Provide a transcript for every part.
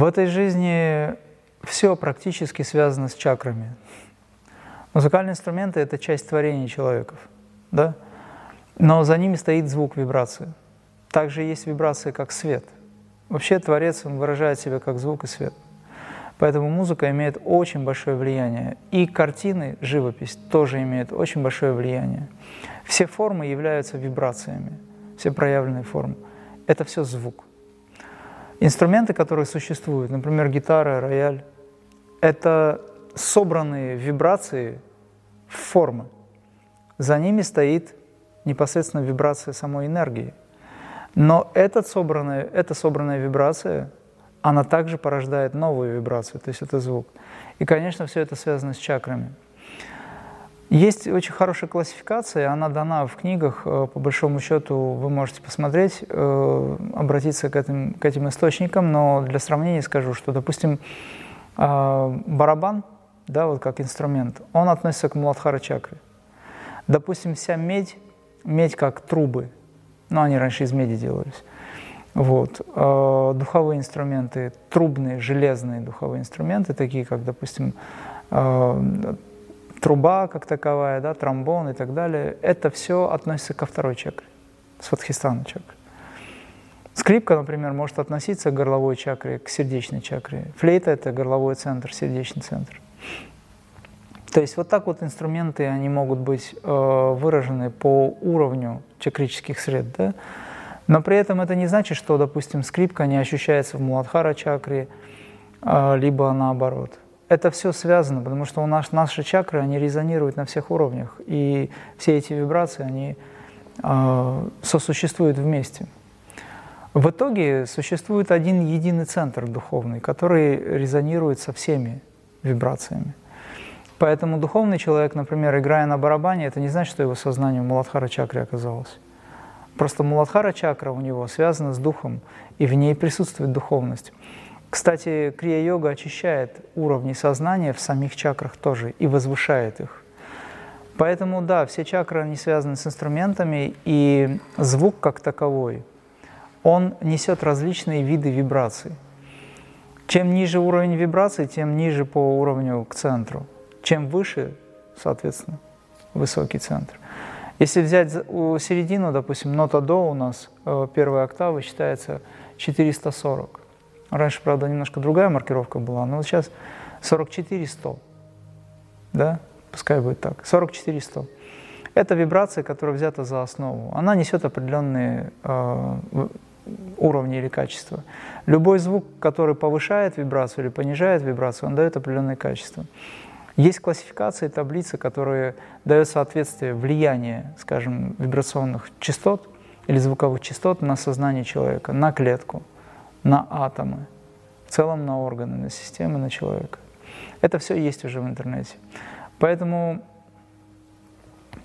В этой жизни все практически связано с чакрами. Музыкальные инструменты – это часть творения человеков, да? но за ними стоит звук вибрации. Также есть вибрация, как свет. Вообще Творец, он выражает себя как звук и свет. Поэтому музыка имеет очень большое влияние. И картины, живопись тоже имеет очень большое влияние. Все формы являются вибрациями, все проявленные формы. Это все звук. Инструменты, которые существуют, например, гитара, рояль, это собранные вибрации формы. За ними стоит непосредственно вибрация самой энергии. Но этот собранная, эта собранная вибрация, она также порождает новую вибрацию, то есть это звук. И, конечно, все это связано с чакрами. Есть очень хорошая классификация, она дана в книгах, э, по большому счету вы можете посмотреть, э, обратиться к этим, к этим источникам, но для сравнения скажу, что, допустим, э, барабан, да, вот как инструмент, он относится к Муладхара чакре. Допустим, вся медь, медь как трубы, ну, они раньше из меди делались, вот. Духовые инструменты, трубные, железные духовые инструменты, такие как, допустим, труба как таковая, да, тромбон и так далее, это все относится ко второй чакре, сватхистана чакре. Скрипка, например, может относиться к горловой чакре, к сердечной чакре. Флейта – это горловой центр, сердечный центр. То есть вот так вот инструменты, они могут быть э, выражены по уровню чакрических сред, да? но при этом это не значит, что, допустим, скрипка не ощущается в Муладхара чакре, э, либо наоборот это все связано, потому что у нас, наши чакры, они резонируют на всех уровнях, и все эти вибрации, они э, сосуществуют вместе. В итоге существует один единый центр духовный, который резонирует со всеми вибрациями. Поэтому духовный человек, например, играя на барабане, это не значит, что его сознание в Муладхара чакре оказалось. Просто Муладхара чакра у него связана с духом, и в ней присутствует духовность. Кстати, крия-йога очищает уровни сознания в самих чакрах тоже и возвышает их. Поэтому, да, все чакры, они связаны с инструментами, и звук как таковой, он несет различные виды вибраций. Чем ниже уровень вибраций, тем ниже по уровню к центру. Чем выше, соответственно, высокий центр. Если взять середину, допустим, нота до у нас, э, первая октава считается 440. Раньше, правда, немножко другая маркировка была, но вот сейчас 44 100. Да? Пускай будет так. 44 100. Это вибрация, которая взята за основу. Она несет определенные э, уровни или качества. Любой звук, который повышает вибрацию или понижает вибрацию, он дает определенные качества. Есть классификации, таблицы, которые дают соответствие влияния, скажем, вибрационных частот или звуковых частот на сознание человека, на клетку – на атомы, в целом на органы, на системы, на человека. Это все есть уже в интернете. Поэтому,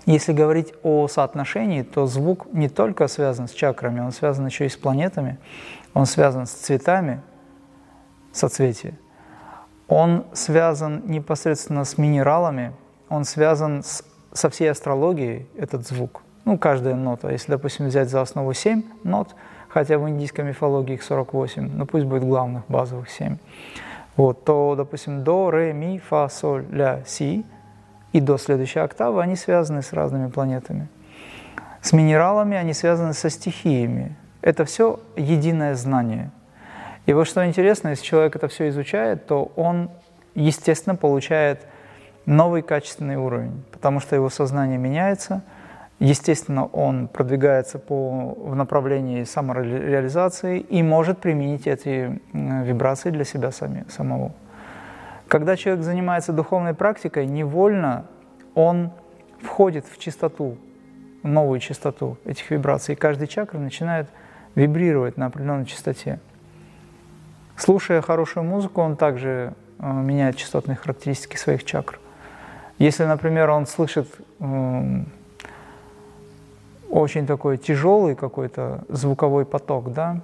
если говорить о соотношении, то звук не только связан с чакрами, он связан еще и с планетами, он связан с цветами, соцветия, он связан непосредственно с минералами, он связан с, со всей астрологией, этот звук. Ну, каждая нота. Если, допустим, взять за основу 7 нот – хотя в индийской мифологии их 48, но пусть будет главных, базовых 7, вот, то, допустим, до, ре, ми, фа, соль, ля, си и до следующей октавы, они связаны с разными планетами. С минералами они связаны со стихиями. Это все единое знание. И вот что интересно, если человек это все изучает, то он, естественно, получает новый качественный уровень, потому что его сознание меняется – Естественно, он продвигается по, в направлении самореализации и может применить эти вибрации для себя сами, самого. Когда человек занимается духовной практикой, невольно он входит в чистоту, в новую чистоту этих вибраций, и каждый чакра начинает вибрировать на определенной частоте. Слушая хорошую музыку, он также э, меняет частотные характеристики своих чакр. Если, например, он слышит очень такой тяжелый какой-то звуковой поток, да,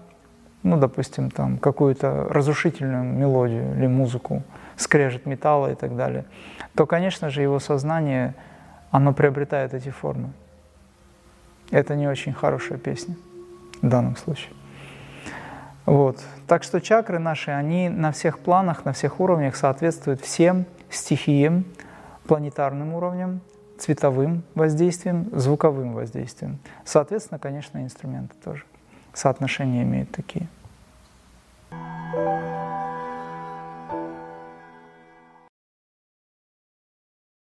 ну, допустим, там какую-то разрушительную мелодию или музыку, скрежет металла и так далее, то, конечно же, его сознание, оно приобретает эти формы. Это не очень хорошая песня в данном случае. Вот. Так что чакры наши, они на всех планах, на всех уровнях соответствуют всем стихиям, планетарным уровням, цветовым воздействием, звуковым воздействием. Соответственно, конечно, инструменты тоже. Соотношения имеют такие. thank you